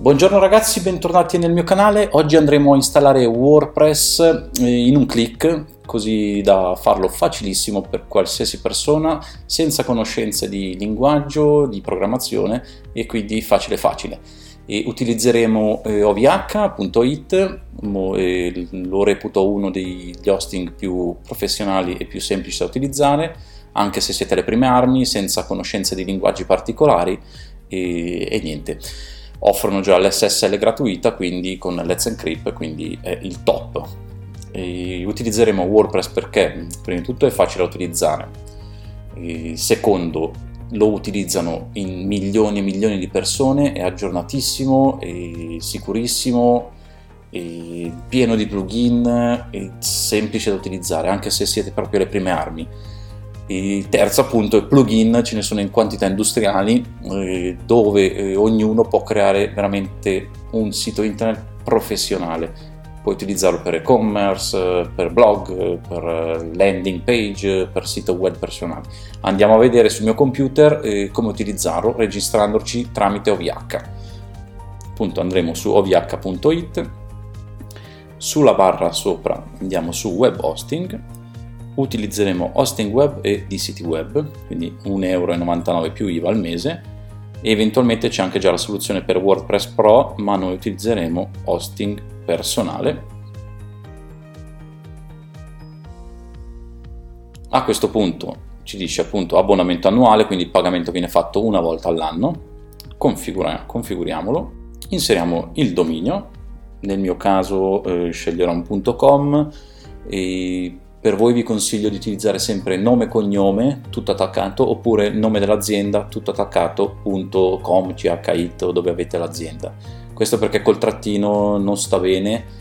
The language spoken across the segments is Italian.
Buongiorno ragazzi, bentornati nel mio canale. Oggi andremo a installare WordPress eh, in un clic, così da farlo facilissimo per qualsiasi persona, senza conoscenze di linguaggio, di programmazione e quindi facile facile. E utilizzeremo eh, ovh.it, lo reputo uno degli hosting più professionali e più semplici da utilizzare, anche se siete alle prime armi, senza conoscenze di linguaggi particolari e, e niente offrono già l'SSL gratuita quindi con Let's Encrypt quindi è il top. E utilizzeremo WordPress perché? Prima di tutto è facile da utilizzare. E secondo lo utilizzano in milioni e milioni di persone è aggiornatissimo è sicurissimo è pieno di plugin è semplice da utilizzare anche se siete proprio alle prime armi il terzo appunto è plugin, ce ne sono in quantità industriali eh, dove eh, ognuno può creare veramente un sito internet professionale. Puoi utilizzarlo per e-commerce, per blog, per eh, landing page, per sito web personale. Andiamo a vedere sul mio computer eh, come utilizzarlo registrandoci tramite OVH. Appunto andremo su ovh.it, sulla barra sopra andiamo su web hosting utilizzeremo hosting web e DCT web, quindi 1,99 euro più IVA al mese e eventualmente c'è anche già la soluzione per WordPress Pro, ma noi utilizzeremo hosting personale. A questo punto ci dice appunto abbonamento annuale, quindi il pagamento viene fatto una volta all'anno. Configura, configuriamolo, inseriamo il dominio, nel mio caso eh, sceglierò un .com e per voi vi consiglio di utilizzare sempre nome e cognome, tutto attaccato, oppure nome dell'azienda, tutto attaccato.com, chit o dove avete l'azienda. Questo perché col trattino non sta bene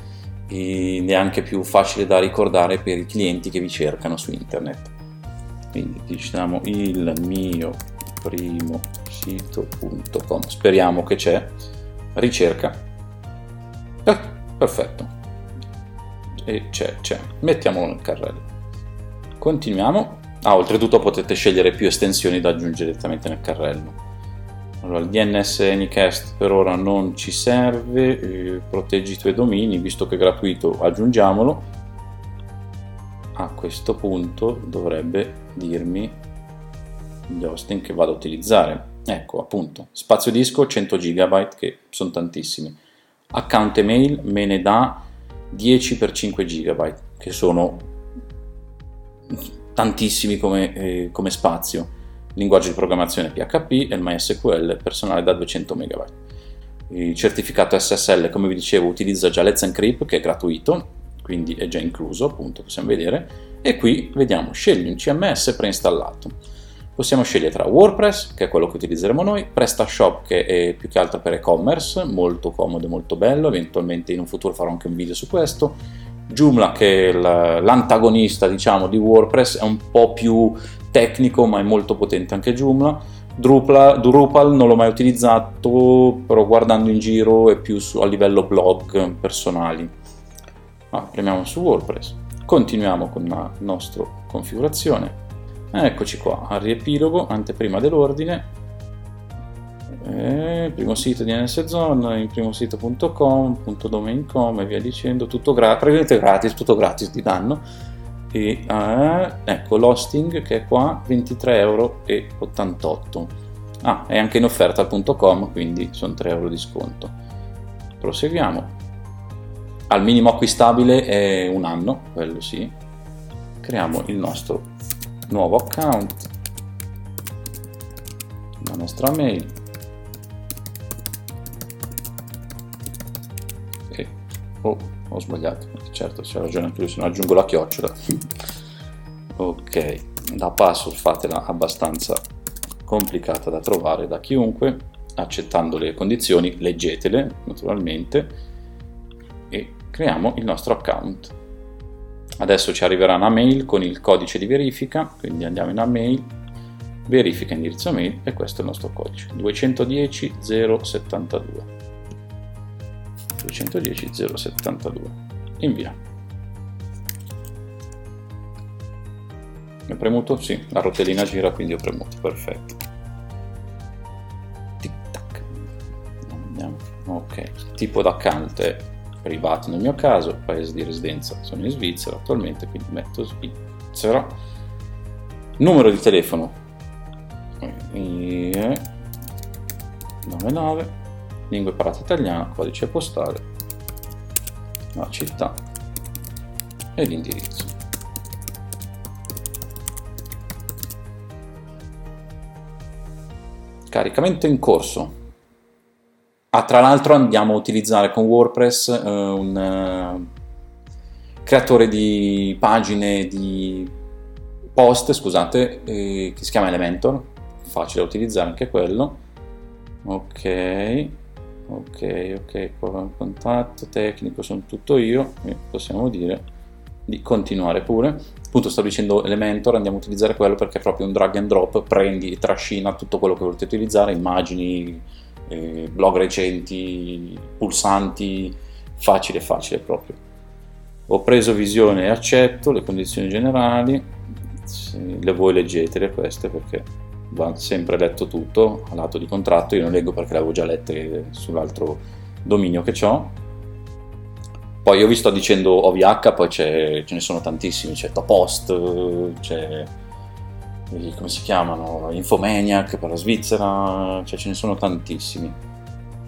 e neanche più facile da ricordare per i clienti che vi cercano su internet. Quindi diciamo il mio primo sito.com, speriamo che c'è, ricerca, eh, perfetto e c'è, c'è. Mettiamolo nel carrello. Continuiamo. Ah, oltretutto potete scegliere più estensioni da aggiungere direttamente nel carrello. Allora, il DNS Anycast per ora non ci serve, eh, proteggi i tuoi domini, visto che è gratuito aggiungiamolo. A questo punto dovrebbe dirmi gli hosting che vado a utilizzare. Ecco, appunto, spazio disco 100 GB, che sono tantissimi. Account email me ne dà 10 x 5 GB, che sono tantissimi come, eh, come spazio. Linguaggio di programmazione PHP e il MySQL personale da 200 MB. Il certificato SSL, come vi dicevo, utilizza già Let's Encrypt che è gratuito, quindi è già incluso, appunto, possiamo vedere. E qui vediamo, scegli un CMS preinstallato Possiamo scegliere tra WordPress, che è quello che utilizzeremo noi, PrestaShop, che è più che altro per e-commerce, molto comodo e molto bello, eventualmente in un futuro farò anche un video su questo, Joomla, che è l'antagonista diciamo, di WordPress, è un po' più tecnico, ma è molto potente anche Joomla, Drupal, Drupal non l'ho mai utilizzato, però guardando in giro è più su, a livello blog personali. Ah, premiamo su WordPress. Continuiamo con la nostra configurazione. Eccoci qua, al riepilogo, anteprima dell'ordine, eh, primo sito di NS Zone, il primo sito.com, .domain.com e via dicendo, tutto gra- praticamente gratis, tutto gratis ti danno. E, eh, ecco l'hosting che è qua 23,88 euro. Ah, è anche in offerta al .com, quindi sono 3 euro di sconto. Proseguiamo. Al minimo acquistabile è un anno, quello sì. Creiamo il nostro nuovo account. La nostra mail. E oh, ho sbagliato. Certo c'è ragione anche lui se no aggiungo la chiocciola. Ok la password fatela abbastanza complicata da trovare da chiunque accettando le condizioni leggetele naturalmente e creiamo il nostro account Adesso ci arriverà una mail con il codice di verifica, quindi andiamo in una mail, verifica indirizzo mail e questo è il nostro codice, 210 072. 210 072. Invia. Ho premuto? Sì, la rotellina gira quindi ho premuto, perfetto. Tic tac. Andiamo, ok tipo d'account è privato nel mio caso paese di residenza sono in Svizzera attualmente quindi metto Svizzera. Numero di telefono. 99 lingua imparata italiana codice postale la città e l'indirizzo. Caricamento in corso Ah, tra l'altro andiamo a utilizzare con WordPress eh, un eh, creatore di pagine di post, scusate, eh, che si chiama Elementor, facile da utilizzare anche quello. Ok, ok, ok, contatto tecnico sono tutto io, possiamo dire di continuare pure. Appunto sto dicendo Elementor, andiamo a utilizzare quello perché è proprio un drag and drop, prendi e trascina tutto quello che volete utilizzare, immagini, eh, blog recenti, pulsanti, facile facile proprio. Ho preso visione e accetto le condizioni generali, le voi leggetele queste perché va sempre letto tutto a lato di contratto, io non leggo perché le avevo già lette sull'altro dominio che ho. Poi io vi sto dicendo OVH, poi ce ne sono tantissimi, c'è Topost, c'è come si chiamano, Infomaniac per la Svizzera, cioè ce ne sono tantissimi.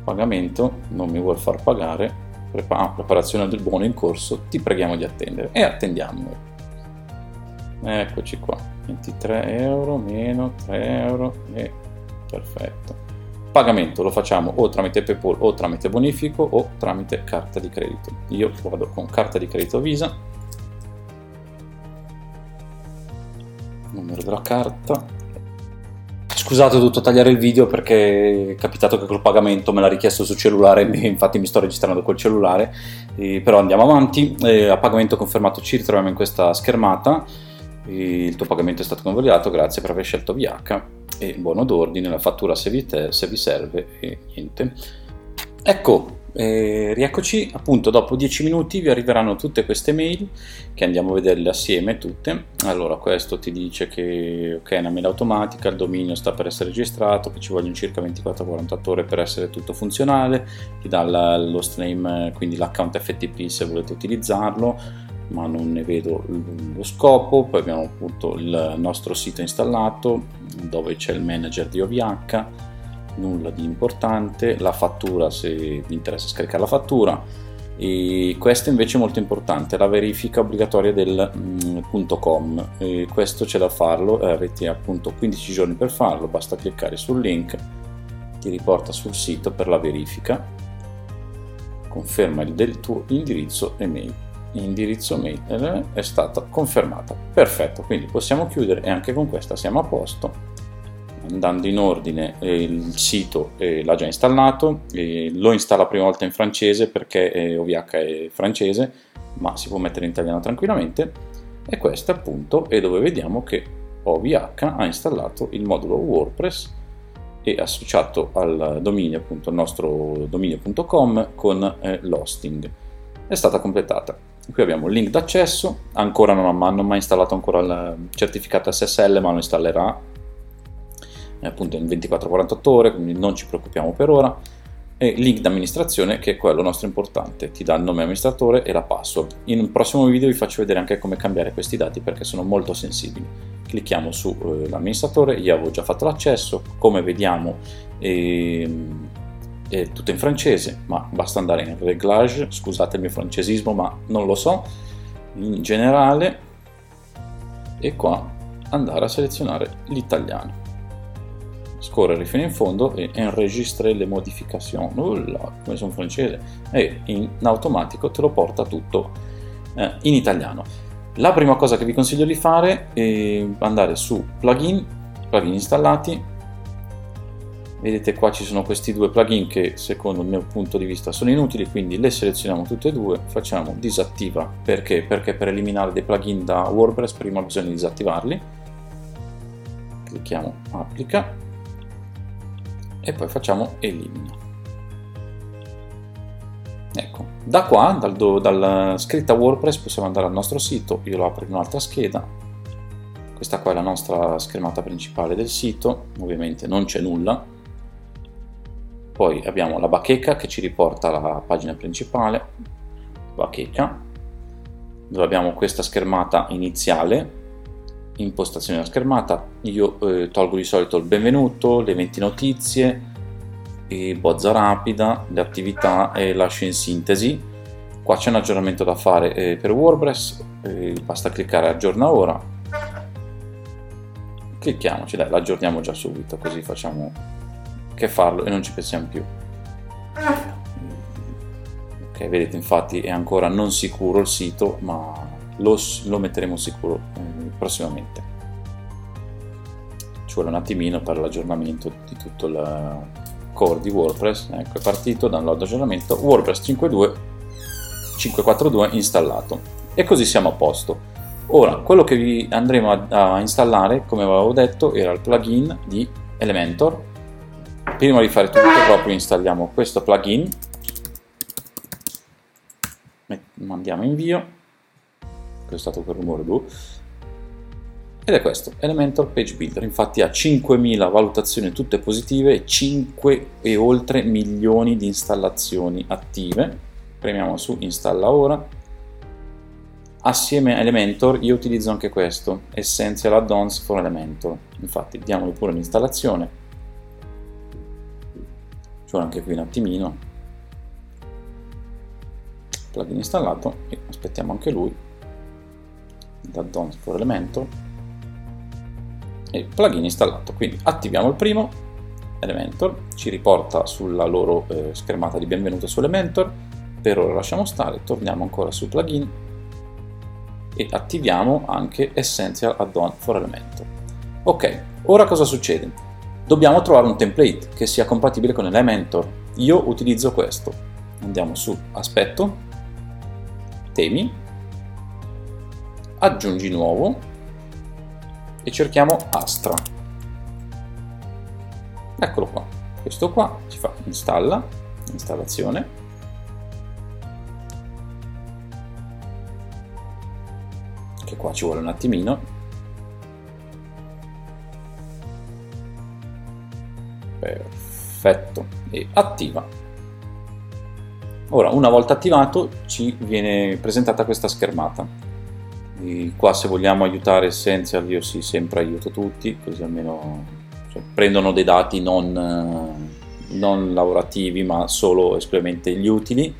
Pagamento, non mi vuol far pagare, Prepa- ah, preparazione del buono in corso, ti preghiamo di attendere e attendiamo. Eccoci qua, 23 euro meno 3 euro e perfetto. Pagamento lo facciamo o tramite PayPal o tramite bonifico o tramite carta di credito. Io vado con carta di credito Visa numero della carta. Scusate, ho dovuto tagliare il video perché è capitato che col pagamento me l'ha richiesto sul cellulare, infatti mi sto registrando col cellulare, eh, però andiamo avanti. Eh, a pagamento confermato ci ritroviamo in questa schermata. Il tuo pagamento è stato convalidato, grazie per aver scelto VH e buono d'ordine, la fattura se vi, te, se vi serve e niente. Ecco, e rieccoci, appunto dopo 10 minuti vi arriveranno tutte queste mail che andiamo a vederle assieme tutte. Allora questo ti dice che ok è una mail automatica, il dominio sta per essere registrato, che ci vogliono circa 24-48 ore per essere tutto funzionale, ti dà l'host name, quindi l'account FTP se volete utilizzarlo, ma non ne vedo lo scopo. Poi abbiamo appunto il nostro sito installato dove c'è il manager di OVH nulla di importante, la fattura se vi interessa scaricare la fattura. E questo invece è molto importante, la verifica obbligatoria del mm, .com, e questo c'è da farlo, eh, avete appunto 15 giorni per farlo, basta cliccare sul link, ti riporta sul sito per la verifica, conferma il del tuo indirizzo email. Indirizzo mail eh, è stata confermata. Perfetto quindi possiamo chiudere e anche con questa siamo a posto andando in ordine eh, il sito eh, l'ha già installato, eh, lo installa la prima volta in francese perché OVH è francese, ma si può mettere in italiano tranquillamente. E questo appunto è dove vediamo che OVH ha installato il modulo WordPress e associato al dominio appunto al nostro dominio.com con eh, l'hosting. È stata completata. Qui abbiamo il link d'accesso. Ancora non hanno mai installato ancora il certificato SSL ma lo installerà appunto in 24-48 ore, quindi non ci preoccupiamo per ora. E link d'amministrazione che è quello nostro importante, ti dà il nome amministratore e la password. In un prossimo video vi faccio vedere anche come cambiare questi dati perché sono molto sensibili. Clicchiamo sull'amministratore, eh, io avevo già fatto l'accesso, come vediamo è, è tutto in francese, ma basta andare in reglage, scusate il mio francesismo ma non lo so, in generale e qua andare a selezionare l'italiano scorrere fino in fondo e enregistrare le modificazioni, nulla, come sono francese, e in automatico te lo porta tutto eh, in italiano. La prima cosa che vi consiglio di fare è andare su plugin, plugin installati, vedete qua ci sono questi due plugin che secondo il mio punto di vista sono inutili, quindi le selezioniamo tutte e due, facciamo disattiva, perché? Perché per eliminare dei plugin da WordPress prima bisogna disattivarli, clicchiamo applica, e poi facciamo elimina. Ecco, da qua, dal, dalla scritta WordPress possiamo andare al nostro sito, io lo apro in un'altra scheda, questa qua è la nostra schermata principale del sito, ovviamente non c'è nulla, poi abbiamo la bacheca che ci riporta alla pagina principale, bacheca, dove abbiamo questa schermata iniziale, impostazione della schermata, io eh, tolgo di solito il benvenuto, le 20 notizie, bozza rapida, le attività e lascio in sintesi. Qua c'è un aggiornamento da fare eh, per WordPress, eh, basta cliccare aggiorna ora. Clicchiamoci, dai, l'aggiorniamo già subito, così facciamo che farlo e non ci pensiamo più. Ok, vedete infatti è ancora non sicuro il sito, ma lo, lo metteremo sicuro eh, prossimamente. Ci vuole un attimino per l'aggiornamento di tutto il core di WordPress. Ecco, è partito, download aggiornamento, WordPress 5.2, 5.4.2 installato. E così siamo a posto. Ora, quello che vi andremo a, a installare, come avevo detto, era il plugin di Elementor. Prima di fare tutto, proprio installiamo questo plugin. Mandiamo invio. Questo è stato quel rumore blu ed è questo, Elementor Page Builder, infatti ha 5000 valutazioni tutte positive e 5 e oltre milioni di installazioni attive. Premiamo su installa ora. Assieme a Elementor io utilizzo anche questo, Essential Add-ons for Elementor. Infatti diamogli pure l'installazione. Ci vuole anche qui un attimino. Plugin installato e aspettiamo anche lui. Add-ons for Elementor e plugin installato. Quindi attiviamo il primo, Elementor, ci riporta sulla loro eh, schermata di benvenuto su Elementor, per ora lasciamo stare, torniamo ancora su plugin e attiviamo anche Essential Add-on for Elementor. Ok, ora cosa succede? Dobbiamo trovare un template che sia compatibile con Elementor. Io utilizzo questo. Andiamo su Aspetto, Temi, Aggiungi nuovo e cerchiamo Astra. Eccolo qua, questo qua ci fa installa, installazione. Che qua ci vuole un attimino. Perfetto, e attiva. Ora, una volta attivato, ci viene presentata questa schermata e qua se vogliamo aiutare Essential io sì, sempre aiuto tutti, così almeno cioè, prendono dei dati non, non lavorativi ma solo esclusivamente gli utili.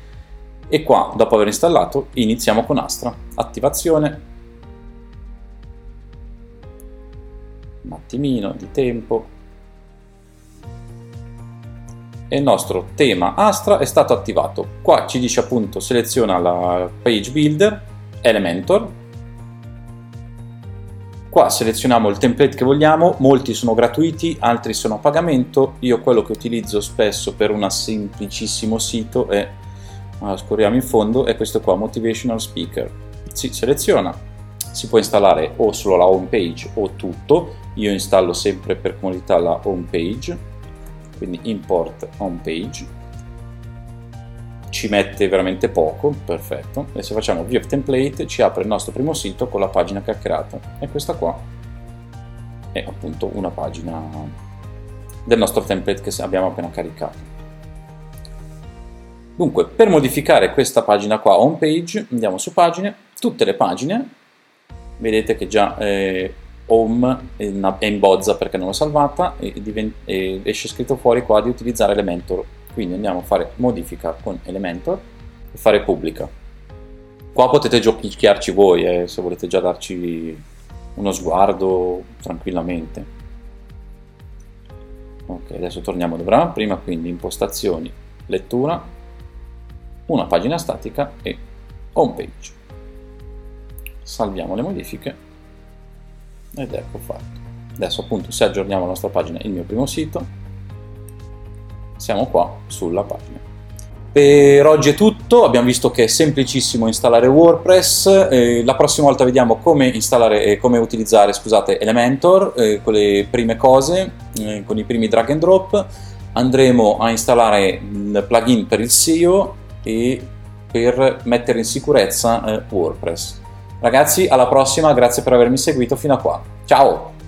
E qua, dopo aver installato, iniziamo con Astra. Attivazione. Un attimino di tempo. E il nostro tema Astra è stato attivato. Qua ci dice appunto seleziona la page builder, Elementor, Qua selezioniamo il template che vogliamo, molti sono gratuiti, altri sono a pagamento. Io quello che utilizzo spesso per un semplicissimo sito è, scorriamo in fondo, è questo qua, Motivational Speaker. Si seleziona, si può installare o solo la home page o tutto. Io installo sempre per comodità la home page, quindi import home page ci mette veramente poco, perfetto, e se facciamo view template ci apre il nostro primo sito con la pagina che ha creato. E questa qua è appunto una pagina del nostro template che abbiamo appena caricato. Dunque, per modificare questa pagina qua, home page, andiamo su pagine, tutte le pagine, vedete che già eh, home è in bozza perché non l'ho salvata e, e esce scritto fuori qua di utilizzare Elementor quindi andiamo a fare modifica con Elementor e fare pubblica. Qua potete giochicchiarci voi eh, se volete già darci uno sguardo tranquillamente. Ok adesso torniamo dove eravamo prima quindi impostazioni lettura una pagina statica e home page. Salviamo le modifiche ed ecco fatto. Adesso appunto se aggiorniamo la nostra pagina il mio primo sito siamo qua sulla pagina. Per oggi è tutto, abbiamo visto che è semplicissimo installare WordPress, eh, la prossima volta vediamo come installare e come utilizzare scusate, Elementor eh, con le prime cose, eh, con i primi drag and drop, andremo a installare il plugin per il SEO e per mettere in sicurezza eh, WordPress. Ragazzi, alla prossima, grazie per avermi seguito fino a qua. Ciao!